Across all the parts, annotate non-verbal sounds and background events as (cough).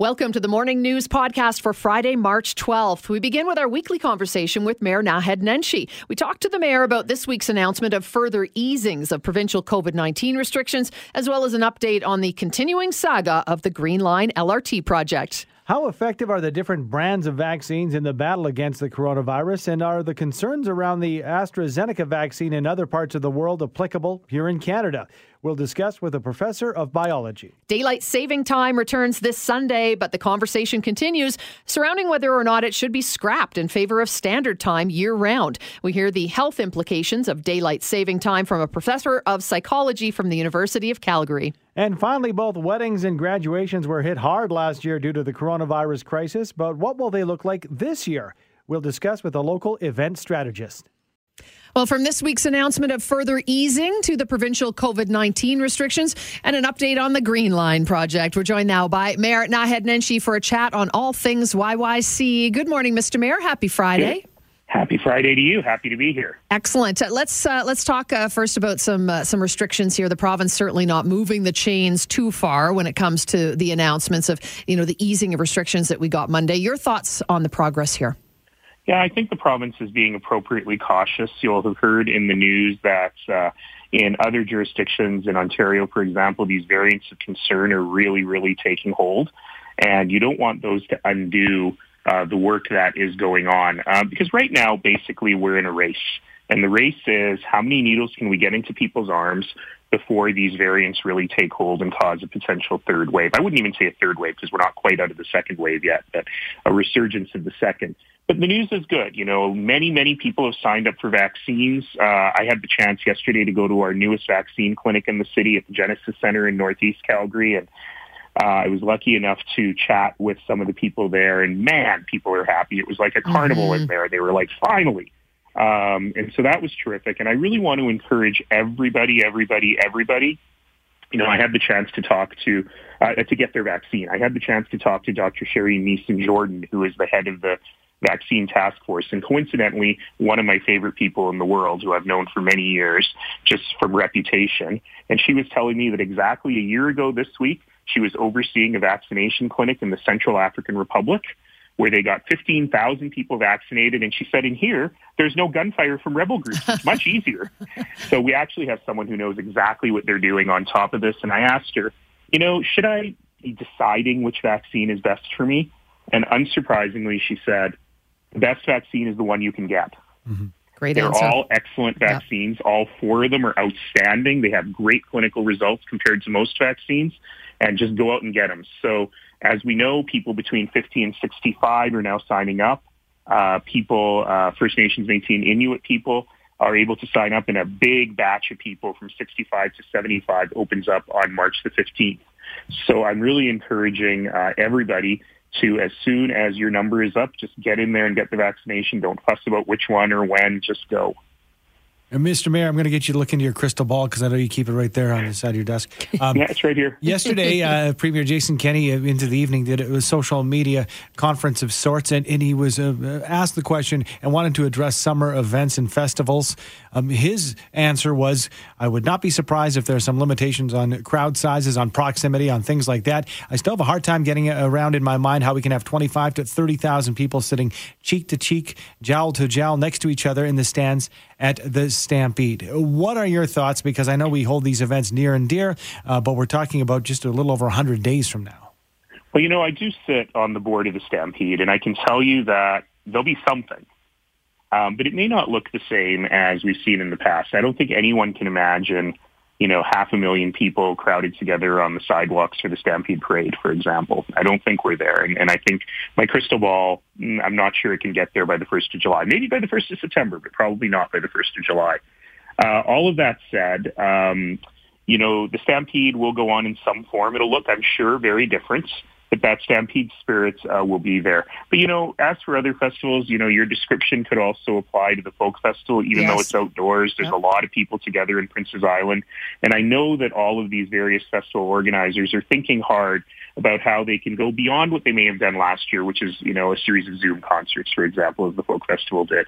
Welcome to the Morning News Podcast for Friday, March 12th. We begin with our weekly conversation with Mayor Naheed Nenshi. We talked to the mayor about this week's announcement of further easings of provincial COVID 19 restrictions, as well as an update on the continuing saga of the Green Line LRT project. How effective are the different brands of vaccines in the battle against the coronavirus? And are the concerns around the AstraZeneca vaccine in other parts of the world applicable here in Canada? We'll discuss with a professor of biology. Daylight saving time returns this Sunday, but the conversation continues surrounding whether or not it should be scrapped in favor of standard time year round. We hear the health implications of daylight saving time from a professor of psychology from the University of Calgary. And finally, both weddings and graduations were hit hard last year due to the coronavirus crisis, but what will they look like this year? We'll discuss with a local event strategist. Well, from this week's announcement of further easing to the provincial COVID 19 restrictions and an update on the Green Line project, we're joined now by Mayor Naheed Nenshi for a chat on all things YYC. Good morning, Mr. Mayor. Happy Friday. Happy Friday to you. Happy to be here. Excellent. Uh, let's uh, let's talk uh, first about some uh, some restrictions here. The province certainly not moving the chains too far when it comes to the announcements of you know the easing of restrictions that we got Monday. Your thoughts on the progress here? Yeah, I think the province is being appropriately cautious. You'll have heard in the news that uh, in other jurisdictions, in Ontario, for example, these variants of concern are really, really taking hold. And you don't want those to undo uh, the work that is going on. Uh, because right now, basically, we're in a race. And the race is how many needles can we get into people's arms before these variants really take hold and cause a potential third wave. I wouldn't even say a third wave because we're not quite out of the second wave yet, but a resurgence of the second. But the news is good. You know, many, many people have signed up for vaccines. Uh, I had the chance yesterday to go to our newest vaccine clinic in the city at the Genesis Center in Northeast Calgary. And uh, I was lucky enough to chat with some of the people there. And man, people are happy. It was like a carnival mm-hmm. in there. They were like, finally. Um, and so that was terrific. And I really want to encourage everybody, everybody, everybody you know, I had the chance to talk to uh, to get their vaccine. I had the chance to talk to Dr. Sherry Meason Jordan, who is the head of the vaccine task force. And coincidentally, one of my favorite people in the world who I've known for many years, just from reputation. And she was telling me that exactly a year ago this week, she was overseeing a vaccination clinic in the Central African Republic where they got 15,000 people vaccinated. And she said, in here, there's no gunfire from rebel groups. It's much (laughs) easier. so we actually have someone who knows exactly what they're doing on top of this. And I asked her, you know, should I be deciding which vaccine is best for me? And unsurprisingly, she said, the best vaccine is the one you can get. Mm-hmm. Great They're answer. all excellent vaccines. Yep. All four of them are outstanding. They have great clinical results compared to most vaccines. And just go out and get them. So as we know, people between 50 and 65 are now signing up. Uh, people, uh, First Nations, Métis, and Inuit people are able to sign up, and a big batch of people from 65 to 75 opens up on March the 15th. So I'm really encouraging uh, everybody to as soon as your number is up, just get in there and get the vaccination. Don't fuss about which one or when, just go. And Mr. Mayor, I'm going to get you to look into your crystal ball because I know you keep it right there on the side of your desk. (laughs) Um, yeah, it's right here. (laughs) yesterday, uh, Premier Jason Kenney uh, into the evening did a social media conference of sorts, and, and he was uh, asked the question and wanted to address summer events and festivals. Um, his answer was, "I would not be surprised if there are some limitations on crowd sizes, on proximity, on things like that. I still have a hard time getting around in my mind how we can have 25 to 30 thousand people sitting cheek to cheek, jowl to jowl, next to each other in the stands." At the Stampede. What are your thoughts? Because I know we hold these events near and dear, uh, but we're talking about just a little over 100 days from now. Well, you know, I do sit on the board of the Stampede, and I can tell you that there'll be something. Um, but it may not look the same as we've seen in the past. I don't think anyone can imagine you know, half a million people crowded together on the sidewalks for the Stampede Parade, for example. I don't think we're there. And, and I think my crystal ball, mm, I'm not sure it can get there by the 1st of July. Maybe by the 1st of September, but probably not by the 1st of July. Uh, all of that said, um, you know, the Stampede will go on in some form. It'll look, I'm sure, very different that that Stampede spirit uh, will be there. But you know, as for other festivals, you know, your description could also apply to the folk festival, even yes. though it's outdoors. There's yep. a lot of people together in Prince's Island, and I know that all of these various festival organizers are thinking hard about how they can go beyond what they may have done last year, which is you know a series of Zoom concerts, for example, as the folk festival did.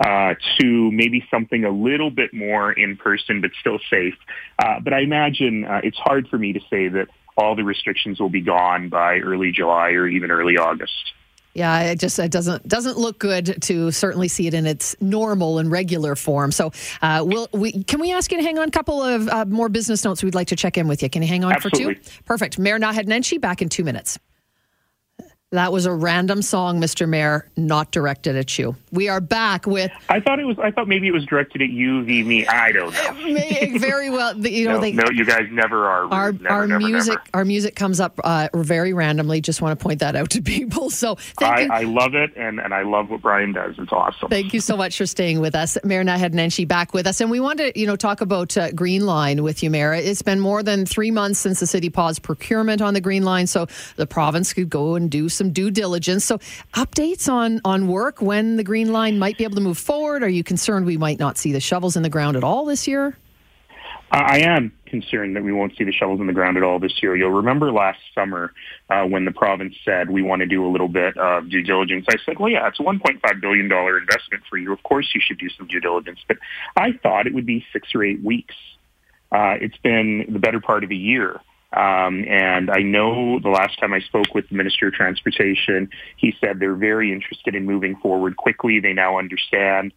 Uh, to maybe something a little bit more in person, but still safe. Uh, but I imagine uh, it's hard for me to say that all the restrictions will be gone by early July or even early August. Yeah, it just it doesn't doesn't look good to certainly see it in its normal and regular form. So, uh, will we can we ask you to hang on a couple of uh, more business notes? We'd like to check in with you. Can you hang on Absolutely. for two? Perfect. Mayor Naheed Nenshi back in two minutes. That was a random song, Mr. Mayor, not directed at you. We are back with. I thought it was. I thought maybe it was directed at you, v me. I don't know. (laughs) Very well. You know, no, they, no, you guys never are. our Never, our never, music never. our music comes up uh, very randomly. Just want to point that out to people. So thank I, you. I love it, and, and I love what Brian does. It's awesome. Thank you so much for staying with us. Mayor Naheed Nenshi back with us. And we want to, you know, talk about uh, Green Line with you, Mayor. It's been more than three months since the city paused procurement on the Green Line, so the province could go and do some due diligence. So updates on, on work, when the Green Line might be able to move forward. Are you concerned we might not see the shovels in the ground at all this year? I am concerned that we won't see the shovels in the ground at all this year. You'll remember last summer uh, when the province said we want to do a little bit of due diligence. I said, well, yeah, it's a $1.5 billion investment for you. Of course you should do some due diligence. But I thought it would be six or eight weeks. Uh, it's been the better part of a year. Um, and I know the last time I spoke with the Minister of Transportation, he said they're very interested in moving forward quickly. They now understand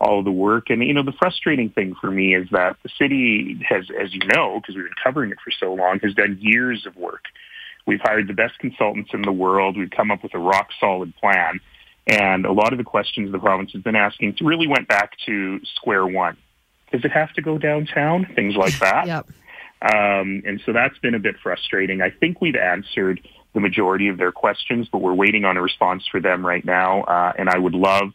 all the work. And, you know, the frustrating thing for me is that the city has, as you know, because we've been covering it for so long, has done years of work. We've hired the best consultants in the world. We've come up with a rock solid plan. And a lot of the questions the province has been asking really went back to square one. Does it have to go downtown? Things like that. (laughs) Yep. Um, and so that's been a bit frustrating. I think we've answered the majority of their questions, but we're waiting on a response for them right now. Uh, and I would love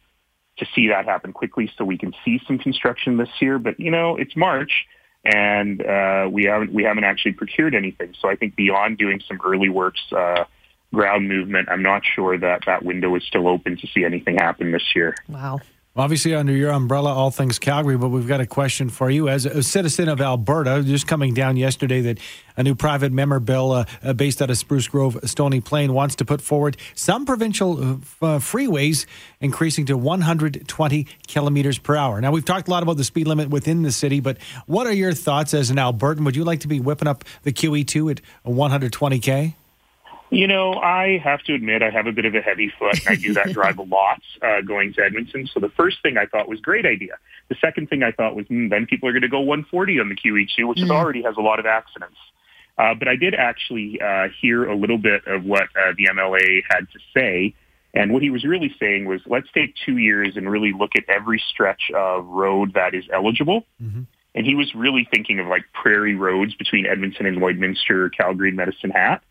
to see that happen quickly so we can see some construction this year. But you know, it's March, and uh, we haven't we haven't actually procured anything. So I think beyond doing some early works. Uh, ground movement. I'm not sure that that window is still open to see anything happen this year. Wow. Obviously, under your umbrella, all things Calgary, but we've got a question for you. As a citizen of Alberta, just coming down yesterday that a new private member bill uh, uh, based out of Spruce Grove, Stony Plain, wants to put forward some provincial uh, freeways increasing to 120 kilometers per hour. Now, we've talked a lot about the speed limit within the city, but what are your thoughts as an Albertan? Would you like to be whipping up the QE2 at 120K? You know, I have to admit I have a bit of a heavy foot. And I do that (laughs) drive a lot uh, going to Edmonton. So the first thing I thought was great idea. The second thing I thought was mm, then people are going to go 140 on the QE2, which mm. already has a lot of accidents. Uh, but I did actually uh, hear a little bit of what uh, the MLA had to say. And what he was really saying was, let's take two years and really look at every stretch of road that is eligible. Mm-hmm. And he was really thinking of like prairie roads between Edmonton and Lloydminster, Calgary, and Medicine Hat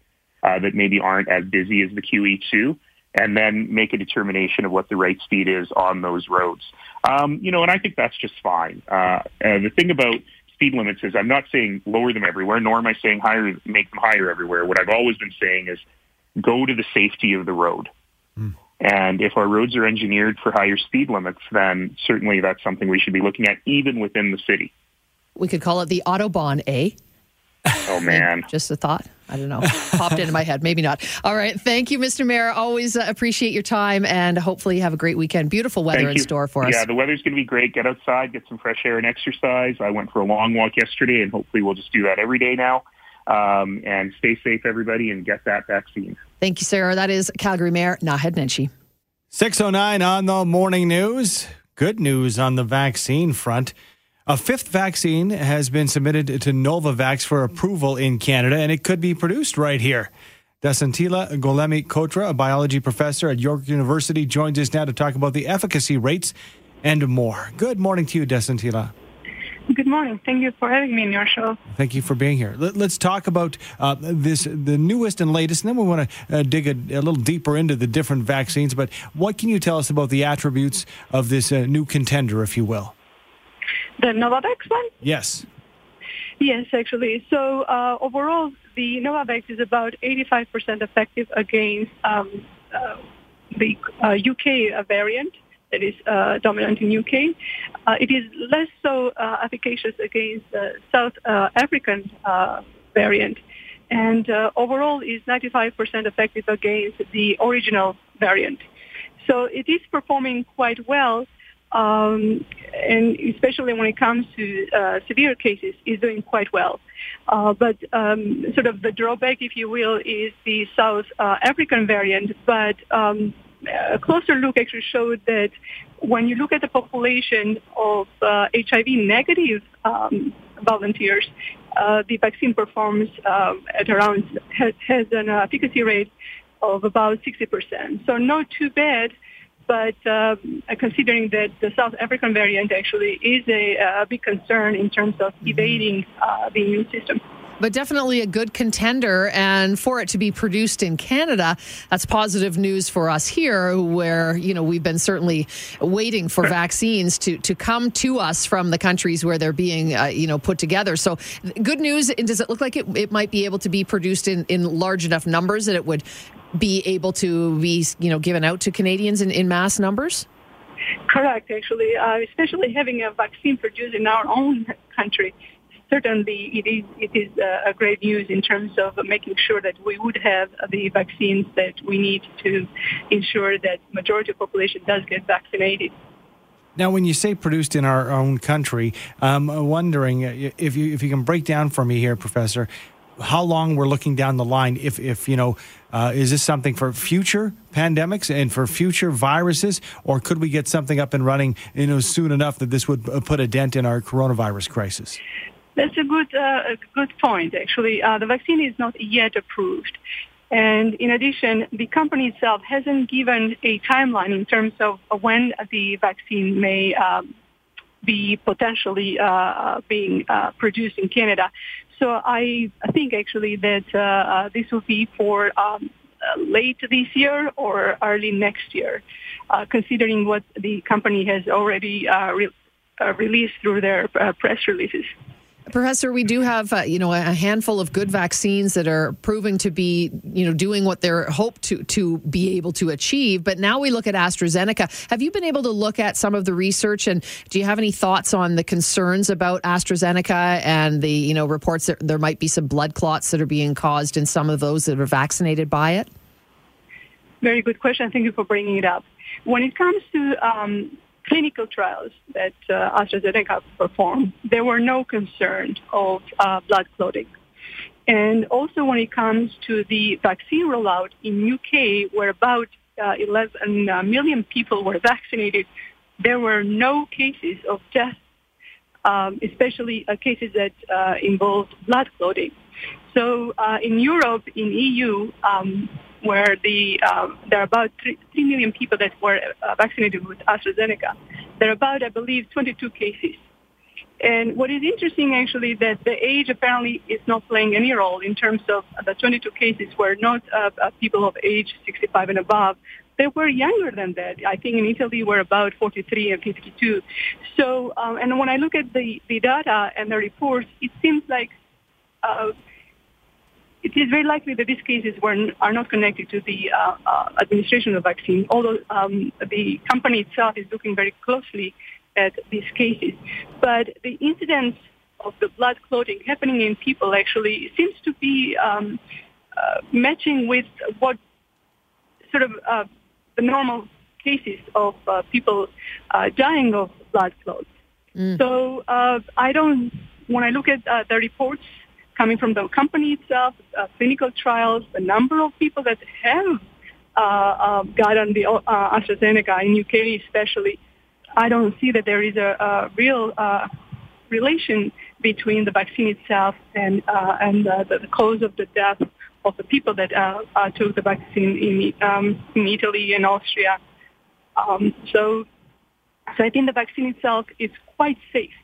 uh, that maybe aren't as busy as the QE2, and then make a determination of what the right speed is on those roads. Um, you know, and I think that's just fine. Uh, the thing about speed limits is I'm not saying lower them everywhere, nor am I saying higher, make them higher everywhere. What I've always been saying is go to the safety of the road. Mm. And if our roads are engineered for higher speed limits, then certainly that's something we should be looking at, even within the city. We could call it the Autobahn, eh? Oh man, just a thought. I don't know. Popped into my head. Maybe not. All right. Thank you, Mr. Mayor. Always uh, appreciate your time, and hopefully you have a great weekend. Beautiful weather Thank in you. store for us. Yeah, the weather's going to be great. Get outside, get some fresh air and exercise. I went for a long walk yesterday, and hopefully we'll just do that every day now. Um, and stay safe, everybody, and get that vaccine. Thank you, Sarah. That is Calgary Mayor Naheed Nenshi. 609 on the morning news. Good news on the vaccine front. A fifth vaccine has been submitted to Novavax for approval in Canada, and it could be produced right here. Dasantila Golemi Kotra, a biology professor at York University, joins us now to talk about the efficacy rates and more. Good morning to you, Dasantila. Good morning. Thank you for having me in your show. Thank you for being here. Let, us talk about uh, this, the newest and latest, and then we want to uh, dig a, a, little deeper into the different vaccines. But what can you tell us about the attributes of this uh, new contender, if you will? The Novavax one? Yes. Yes, actually. So uh, overall, the Novavax is about 85% effective against um, uh, the uh, UK variant that is uh, dominant in UK. Uh, it is less so uh, efficacious against the South African variant, and overall is 95% effective against the original variant. So it is performing quite well um, and especially when it comes to uh, severe cases, is doing quite well. Uh, but um, sort of the drawback, if you will, is the South uh, African variant. But um, a closer look actually showed that when you look at the population of uh, HIV negative um, volunteers, uh, the vaccine performs um, at around has, has, an efficacy rate of about 60%. So not too bad, but uh, considering that the South African variant actually is a, a big concern in terms of evading uh, the immune system but definitely a good contender. And for it to be produced in Canada, that's positive news for us here, where you know we've been certainly waiting for vaccines to to come to us from the countries where they're being uh, you know put together. So good news. Does it look like it, it might be able to be produced in in large enough numbers that it would be able to be you know given out to Canadians in, in mass numbers? Correct, actually, uh, especially having a vaccine produced in our own country certainly it is it is a great news in terms of making sure that we would have the vaccines that we need to ensure that majority of population does get vaccinated. Now, when you say produced in our own country, I'm wondering if you if you can break down for me here, Professor, how long we're looking down the line. If if you know, uh, is this something for future pandemics and for future viruses, or could we get something up and running you know soon enough that this would put a dent in our coronavirus crisis? That's a good, uh, good point, actually. Uh, the vaccine is not yet approved. And in addition, the company itself hasn't given a timeline in terms of when the vaccine may um, be potentially uh, uh being uh, produced in Canada. So I think actually that uh, this will be for um, late this year or early next year, uh, considering what the company has already re- released through their press releases. Professor, we do have uh, you know a handful of good vaccines that are proving to be you know doing what they're hoped to to be able to achieve. But now we look at AstraZeneca. Have you been able to look at some of the research, and do you have any thoughts on the concerns about AstraZeneca and the you know reports that there might be some blood clots that are being caused in some of those that are vaccinated by it? Very good question. Thank you for bringing it up. When it comes to um, clinical trials that uh, AstraZeneca performed, there were no concerns of uh, blood clotting. And also when it comes to the vaccine rollout in UK, where about uh, 11 uh, million people were vaccinated, there were no cases of death, um, especially uh, cases that uh, involved blood clotting. So in Europe, in EU, um, where the um, there are about three, 3 million people that were uh, vaccinated with AstraZeneca. There are about, I believe, 22 cases. And what is interesting actually that the age apparently is not playing any role in terms of the 22 cases were not uh, uh, people of age 65 and above. They were younger than that. I think in Italy were about 43 and 52. So, um, and when I look at the, the data and the reports, it seems like uh, it is very likely that these cases were, are not connected to the uh, uh, administration of the vaccine, although um, the company itself is looking very closely at these cases. But the incidence of the blood clotting happening in people actually seems to be um, uh, matching with what sort of uh, the normal cases of uh, people uh, dying of blood clots. Mm. So I don't, when I look at the reports coming from the company itself, uh, clinical trials, the number of people that have uh, uh, gotten the uh, AstraZeneca in UK especially, I don't see that there is a, a real uh, relation between the vaccine itself and uh, and the, the, cause of the death of the people that took the vaccine in um, in Italy and Austria. Um, so, so I think the vaccine itself is quite safe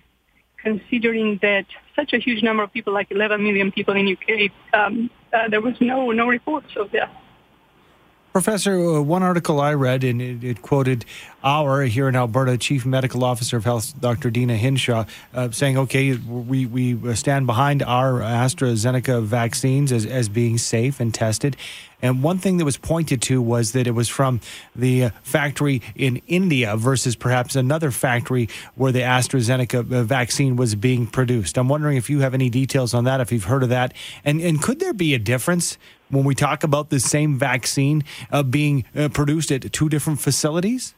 considering that such a huge number of people, like 11 million people in UK, um, uh, there was no no reports of death. Professor, uh, one article I read, and it, it, quoted our here in Alberta Chief Medical Officer of Health, Dr. Deena Hinshaw, uh, saying, "Okay, we we stand behind our AstraZeneca vaccines as as being safe and tested." And one thing that was pointed to was that it was from the factory in India versus perhaps another factory where the AstraZeneca uh, vaccine was being produced. I'm wondering if you have any details on that, if you've heard of that, and and could there be a difference when we talk about the same vaccine uh, being uh, produced at two different facilities?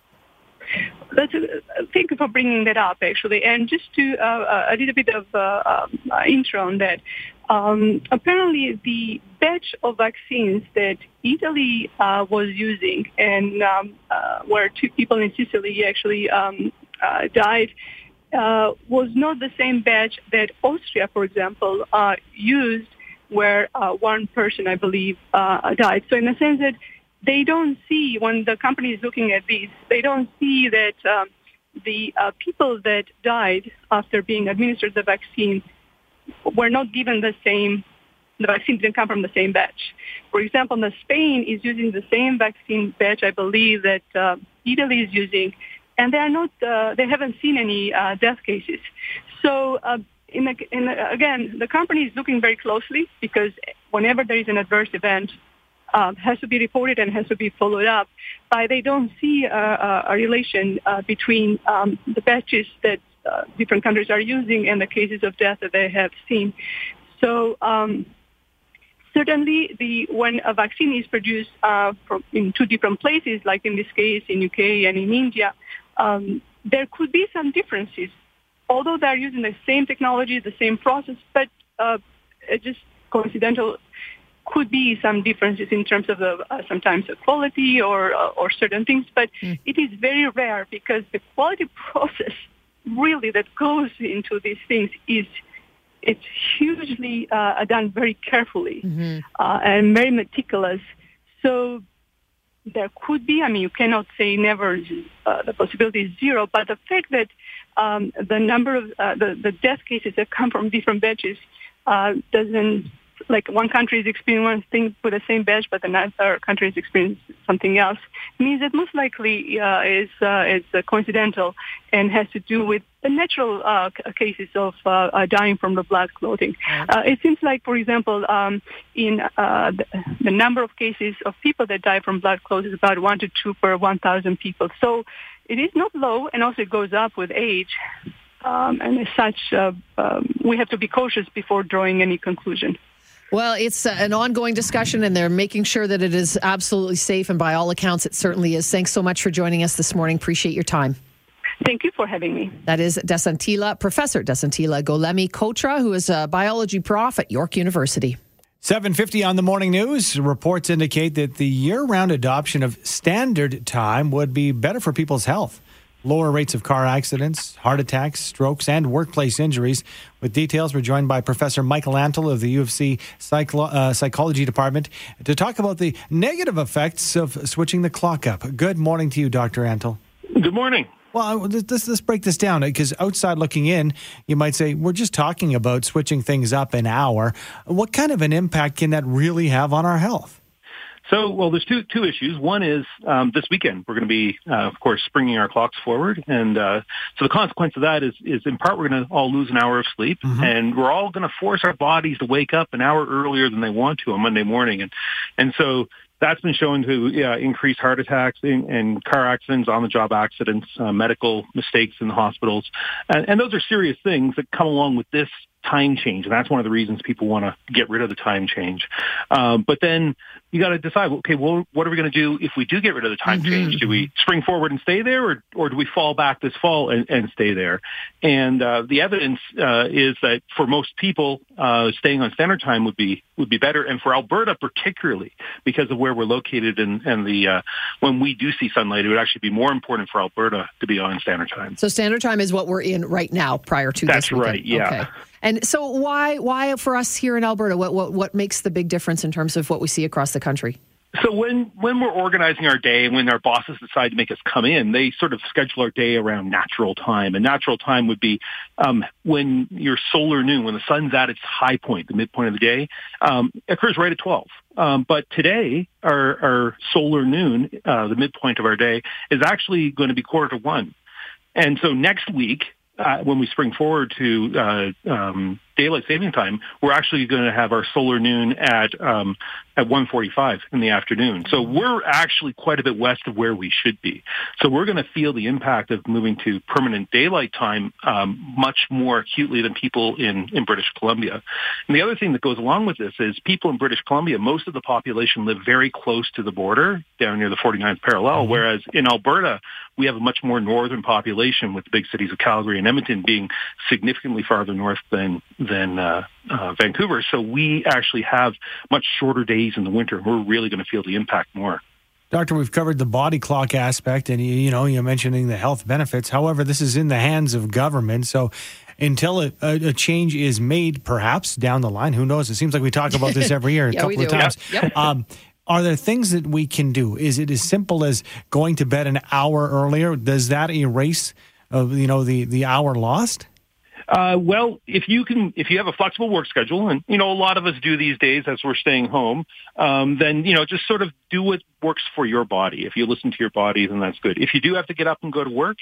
That's a, thank you for bringing that up, actually. And just to uh, a little bit of uh, um, uh, intro on that. Um, apparently, the batch of vaccines that Italy uh, was using, and um, uh, where two people in Sicily actually um, uh, died, was not the same batch that Austria, for example, used, where one person, I believe, died. So, in the sense that they don't see when the company is looking at these, they don't see that um, the uh, people that died after being administered the vaccine were not given the same. The vaccine didn't come from the same batch. For example, the Spain is using the same vaccine batch, I believe, that uh, Italy is using, and they are not. Uh, they haven't seen any uh, death cases. So. Uh, in in again, the company is looking very closely because whenever there is an adverse event, um, has to be reported and has to be followed up. But they don't see a, a, a relation uh, between um, the batches that uh, different countries are using and the cases of death that they have seen. So um, certainly, the when a vaccine is produced uh, from, in two different places, like in this case in UK and in India, um, there could be some differences. Although they are using the same technology, the same process, but uh, just coincidental could be some differences in terms of the, uh, sometimes the quality or uh, or certain things, but mm. it is very rare because the quality (laughs) process really that goes into these things is it's hugely uh, done very carefully mm-hmm. Uh, and very meticulous. So there could be, I mean, you cannot say never, uh, the possibility is zero, but the fact that um, the number of uh, the, the death cases that come from different batches uh, doesn't like one country is experiencing one thing with the same batch, but another country is experiencing something else, means that most likely uh, is uh, is uh, coincidental and has to do with the natural uh, cases of uh, uh, dying from the blood clotting. it seems like, for example, um, in the, the, number of cases of people that die from blood clots is about one to two per 1,000 people. So it is not low, and also it goes up with age. Um, and as such, um, we have to be cautious before drawing any conclusion. Well, it's uh, an ongoing discussion, and they're making sure that it is absolutely safe. And by all accounts, it certainly is. Thanks so much for joining us this morning. Appreciate your time. Thank you for having me. That is Dasantila, Professor Dasantila Golemi Kotra, who is a biology prof at York University. 750 on the morning news. Reports indicate that the year round adoption of standard time would be better for people's health lower rates of car accidents, heart attacks, strokes, and workplace injuries. With details, we're joined by Professor Michael Antle of the U of C Psycho- uh, Psychology Department to talk about the negative effects of switching the clock up. Good morning to you, Dr. Antle. Good morning. Well, let's, let's break this down because outside looking in, you might say, we're just talking about switching things up an hour. What kind of an impact can that really have on our health? So, well, there's two two issues. One is um, this weekend we're going to be, uh, of course, springing our clocks forward, and uh, so the consequence of that is is in part we're going to all lose an hour of sleep, mm-hmm. and we're all going to force our bodies to wake up an hour earlier than they want to on Monday morning, and and so that's been shown to uh, increase heart attacks and, and car accidents, on-the-job accidents, uh, medical mistakes in the hospitals, and, and those are serious things that come along with this time change, and that's one of the reasons people want to get rid of the time change. Um, but then you got to decide, okay, well, what are we going to do if we do get rid of the time mm-hmm. change? Do we spring forward and stay there, or, or do we fall back this fall and, and stay there? And uh, the evidence uh, is that for most people, uh, staying on standard time would be would be better, and for Alberta particularly, because of where we're located and, and the uh, when we do see sunlight, it would actually be more important for Alberta to be on standard time. So standard time is what we're in right now, prior to that's right. Yeah. Okay. And so, why why for us here in Alberta? What what what makes the big difference in terms of what we see across the country? So when when we're organizing our day and when our bosses decide to make us come in, they sort of schedule our day around natural time. And natural time would be um, when your solar noon, when the sun's at its high point, the midpoint of the day, um, occurs right at 12. Um, but today, our, our solar noon, uh, the midpoint of our day, is actually going to be quarter to one. And so next week, uh, when we spring forward to uh, um, daylight saving time, we're actually going to have our solar noon at um, at 1:45 in the afternoon. So we're actually quite a bit west of where we should be. So we're going to feel the impact of moving to permanent daylight time um, much more acutely than people in in British Columbia. And the other thing that goes along with this is people in British Columbia, most of the population live very close to the border down near the 49th parallel, mm-hmm. whereas in Alberta we have a much more northern population with the big cities of Calgary and Edmonton being significantly farther north than than uh, uh, Vancouver. So we actually have much shorter days in the winter. We're really going to feel the impact more. Doctor, we've covered the body clock aspect, and you, you know you're mentioning the health benefits. However, this is in the hands of government, so until a, a, change is made, perhaps down the line, who knows? It seems like we talk about this (laughs) every year a yeah, couple of times. Yep. Yep. Um, are there things that we can do? Is it as simple as going to bed an hour earlier? Does that erase, uh, you know, the the hour lost? Uh, well, if you can, if you have a flexible work schedule, and you know a lot of us do these days as we're staying home, um, then you know just sort of do what works for your body. If you listen to your body, then that's good. If you do have to get up and go to work,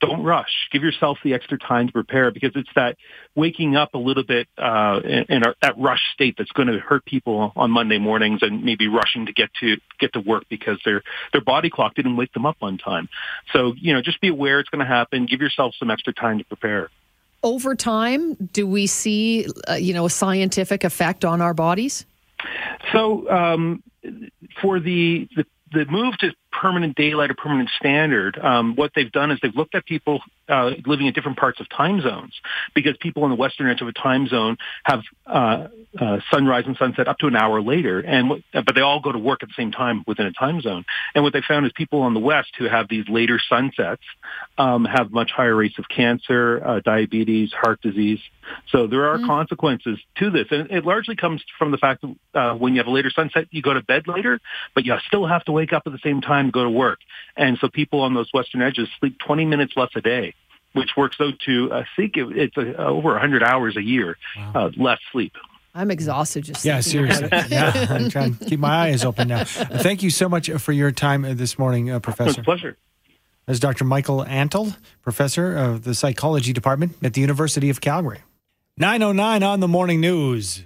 don't rush. Give yourself the extra time to prepare because it's that waking up a little bit uh, in, in a, that rush state that's going to hurt people on Monday mornings and maybe rushing to get to get to work because their their body clock didn't wake them up on time. So you know, just be aware it's going to happen. Give yourself some extra time to prepare. Over time, do we see uh, you know a scientific effect on our bodies? So um, for the, the the move to permanent daylight or permanent standard, um, what they've done is they've looked at people uh, living in different parts of time zones because people on the western edge of a time zone have uh, uh, sunrise and sunset up to an hour later, and what, but they all go to work at the same time within a time zone. And what they found is people on the west who have these later sunsets um, have much higher rates of cancer, uh, diabetes, heart disease. So there are mm. consequences to this, and it largely comes from the fact that uh, when you have a later sunset, you go to bed later, but you still have to wake up at the same time to go to work. And so people on those western edges sleep 20 minutes less a day which works out to I think it, it's a, over 100 hours a year wow. uh, less sleep. I'm exhausted just yeah seriously yeah I'm (laughs) trying to keep my eyes open now. Thank you so much for your time this morning, uh, Professor. It's a pleasure. As Dr. Michael Antle, professor of the psychology department at the University of Calgary. 909 on the morning news.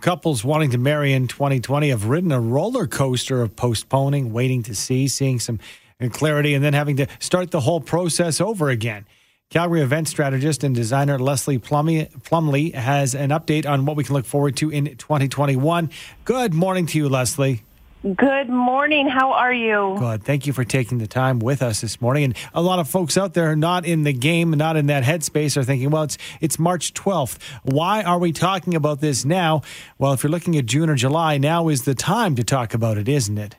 Couples wanting to marry in 2020 have ridden a roller coaster of postponing, waiting to see, seeing some uh, clarity, and then having to start the whole process over again. Calgary event strategist and designer Leslie Plumley has an update on what we can look forward to in 2021. Good morning to you, Leslie. Good morning. How are you? Good. Thank you for taking the time with us this morning. And a lot of folks out there not in the game, not in that headspace, are thinking, well, it's it's March 12th. Why are we talking about this now? Well, if you're looking at June or July, now is the time to talk about it, isn't it?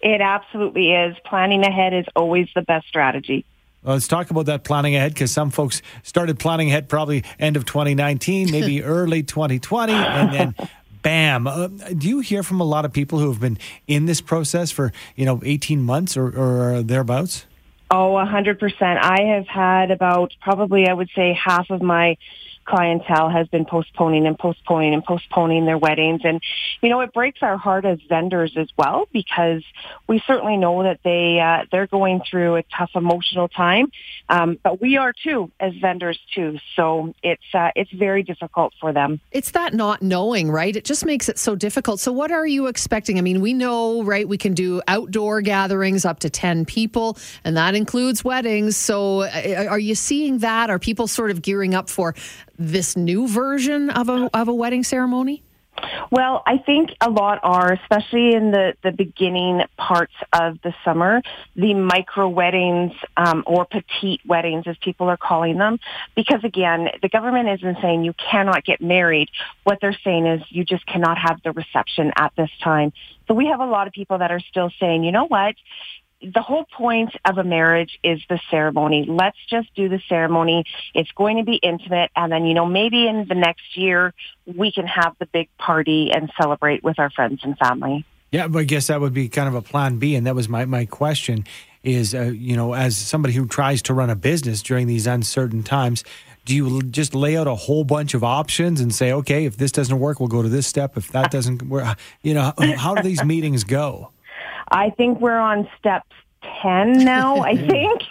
It absolutely is. Planning ahead is always the best strategy. Well, let's talk about that planning ahead because some folks started planning ahead probably end of 2019, maybe (laughs) early 2020, and then bam. Uh, do you hear from a lot of people who have been in this process for you know 18 months or, or thereabouts? Oh, 100%. I have had about probably, I would say, half of my clientele has been postponing and postponing and postponing their weddings. And, you know, it breaks our heart as vendors as well because we certainly know that they, uh, they're going through a tough emotional time. Um, but we are too as vendors too. So it's, uh, it's very difficult for them. It's that not knowing, right? It just makes it so difficult. So what are you expecting? I mean, we know, right? We can do outdoor gatherings up to 10 people and that includes weddings. So uh, are you seeing that? Are people sort of gearing up for this new version of a of a wedding ceremony? Well, I think a lot are, especially in the, the beginning parts of the summer, the micro weddings um, or petite weddings, as people are calling them. Because again, the government isn't saying you cannot get married. What they're saying is you just cannot have the reception at this time. So we have a lot of people that are still saying, you know what? The whole point of a marriage is the ceremony. Let's just do the ceremony. It's going to be intimate. And then, you know, maybe in the next year, we can have the big party and celebrate with our friends and family. Yeah, but I guess that would be kind of a plan B. And that was my, my question is, uh, you know, as somebody who tries to run a business during these uncertain times, do you just lay out a whole bunch of options and say, okay, if this doesn't work, we'll go to this step. If that doesn't work, you know, how do these meetings go? I think we're on step 10 now, I (laughs) think.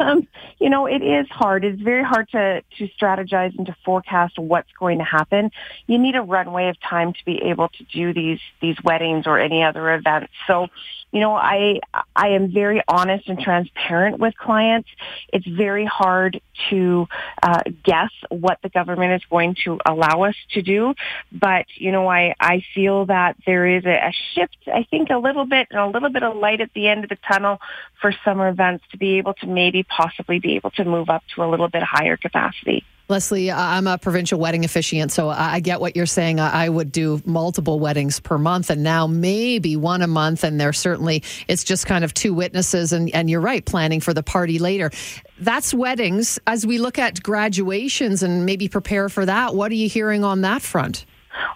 um, you know, it is hard. It's very hard to, to strategize and to forecast what's going to happen. You need a runway of time to be able to do these, these weddings or any other events. So you know, I I am very honest and transparent with clients. It's very hard to uh, guess what the government is going to allow us to do, but you know, I I feel that there is a, a shift. I think a little bit and a little bit of light at the end of the tunnel for summer events to be able to maybe possibly be able to move up to a little bit higher capacity. Leslie, I'm a provincial wedding officiant, so I get what you're saying. I would do multiple weddings per month, and now maybe one a month. And there's certainly, it's just kind of two witnesses, and, and you're right, planning for the party later. That's weddings. As we look at graduations and maybe prepare for that, what are you hearing on that front?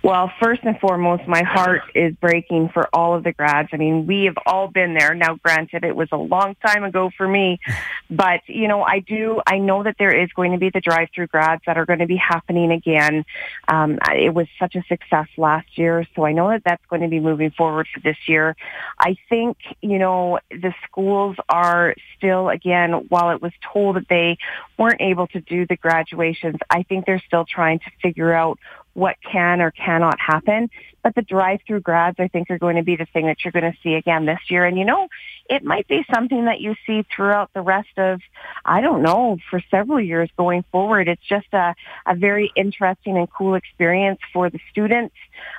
Well, first and foremost, my heart is breaking for all of the grads. I mean, we have all been there. Now, granted, it was a long time ago for me, (laughs) but you know, I do, I know that there is going to be the drive-through grads that are going to be happening again. Um, it was such a success last year, so I know that that's going to be moving forward for this year. I think, you know, the schools are still, again, while it was told that they weren't able to do the graduations, I think they're still trying to figure out what can or cannot happen. But the drive-through grads, I think, are going to be the thing that you're going to see again this year. And you know, it might be something that you see throughout the rest of, I don't know, for several years going forward. It's just a, a very interesting and cool experience for the students.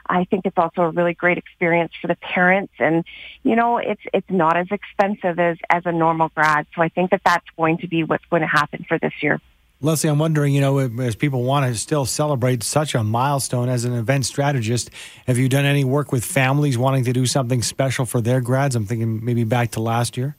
I think it's also a really great experience for the parents. And, you know, it's, it's not as expensive as, as a normal grad. So I think that that's going to be what's going to happen for this year. Leslie, I'm wondering, you know, as people want to still celebrate such a milestone as an event strategist, have you done any work with families wanting to do something special for their grads? I'm thinking maybe back to last year.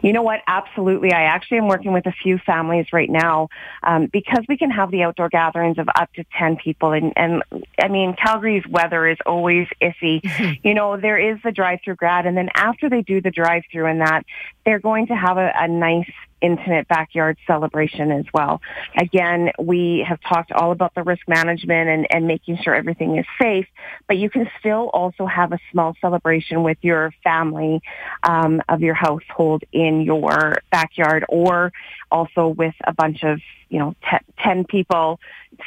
You know what? Absolutely. I actually am working with a few families right now um, because we can have the outdoor gatherings of up to 10 people. And, and I mean, Calgary's weather is always iffy. you know, there is the drive-through grad. And then after they do the drive-through and that, they're going to have a, a nice intimate backyard celebration as well. Again, we have talked all about the risk management and, and making sure everything is safe, but you can still also have a small celebration with your family um, of your household in your backyard or also with a bunch of, you know, t- 10 people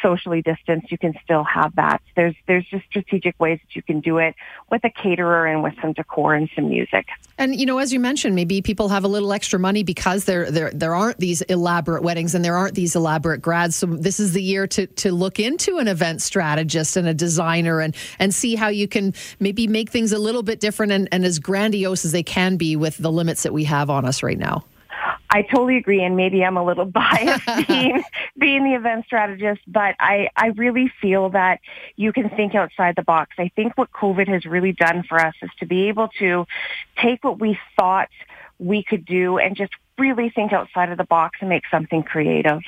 socially distanced, you can still have that. There's there's just strategic ways that you can do it with a caterer and with some decor and some music. And you know, as you mentioned, maybe people have a little extra money because there there there aren't these elaborate weddings and there aren't these elaborate grads. So this is the year to to look into an event strategist and a designer and and see how you can maybe make things a little bit different and, and as grandiose as they can be with the limits that we have on us right now. I totally agree, and maybe I'm a little (laughs) biased (laughs) being being the event strategist, but I I really feel that you can think outside the box. I think what COVID has really done for us is to be able to take what we thought we could do and just really think outside of the box and make something creative.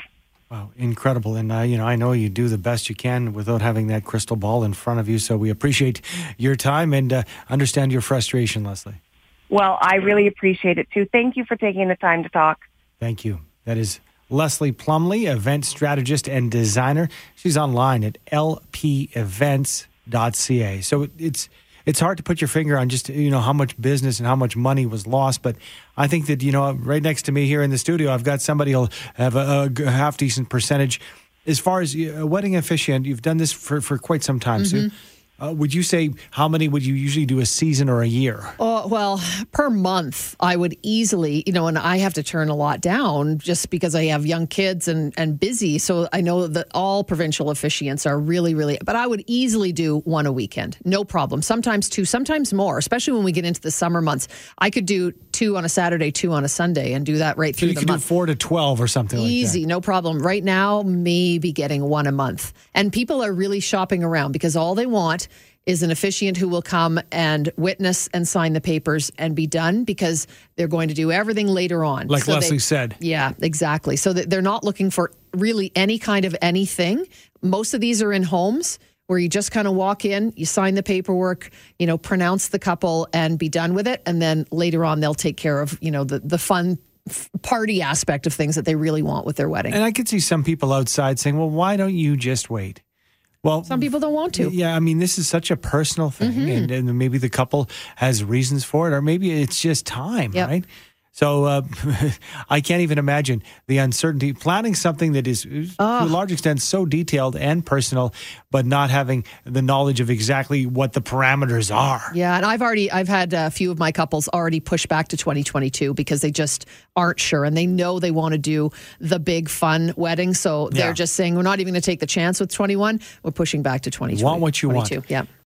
Wow, incredible. And, uh, you know, I know you do the best you can without having that crystal ball in front of you. So we appreciate your time and uh, understand your frustration, Leslie. Well, I really appreciate it too. Thank you for taking the time to talk. Thank you. That is Leslie Plumley, event strategist and designer. She's online at lpevents.ca. So it's it's hard to put your finger on just you know how much business and how much money was lost, but I think that you know right next to me here in the studio, I've got somebody who'll have a, a half decent percentage. As far as a wedding officiant, you've done this for, for quite some time. Mm-hmm. So uh, would you say how many would you usually do a season or a year? Oh, well, per month, I would easily, you know, and I have to turn a lot down just because I have young kids and, and busy. So I know that all provincial officiants are really, really, but I would easily do one a weekend. No problem. Sometimes two, sometimes more, especially when we get into the summer months. I could do two on a Saturday, two on a Sunday, and do that right so through you the could month. do four to 12 or something Easy, like no problem. Right now, maybe getting one a month. And people are really shopping around because all they want is an officiant who will come and witness and sign the papers and be done because they're going to do everything later on. Like So Leslie they- said. Yeah, exactly. So they're not looking for really any kind of anything. Most of these are in homes where you just kind of walk in, you sign the paperwork, you know, pronounce the couple and be done with it. And then later on, they'll take care of, you know, the, the fun f- party aspect of things that they really want with their wedding. And I could see some people outside saying, well, why don't you just wait? Well, Some people don't want to. Yeah, I mean, this is such a personal thing, Mm-hmm. and, and maybe the couple has reasons for it, or maybe it's just time, Yep. right? So uh, (laughs) I can't even imagine the uncertainty. Planning something that is, oh. to a large extent, so detailed and personal, but not having the knowledge of exactly what the parameters are. Yeah, and I've already I've had a few of my couples already push back to 2022 because they just aren't sure and they know they want to do the big fun wedding, so they're yeah. just saying we're not even going to take the chance with 21. We're pushing back to 2022. Want what you want. Yeah.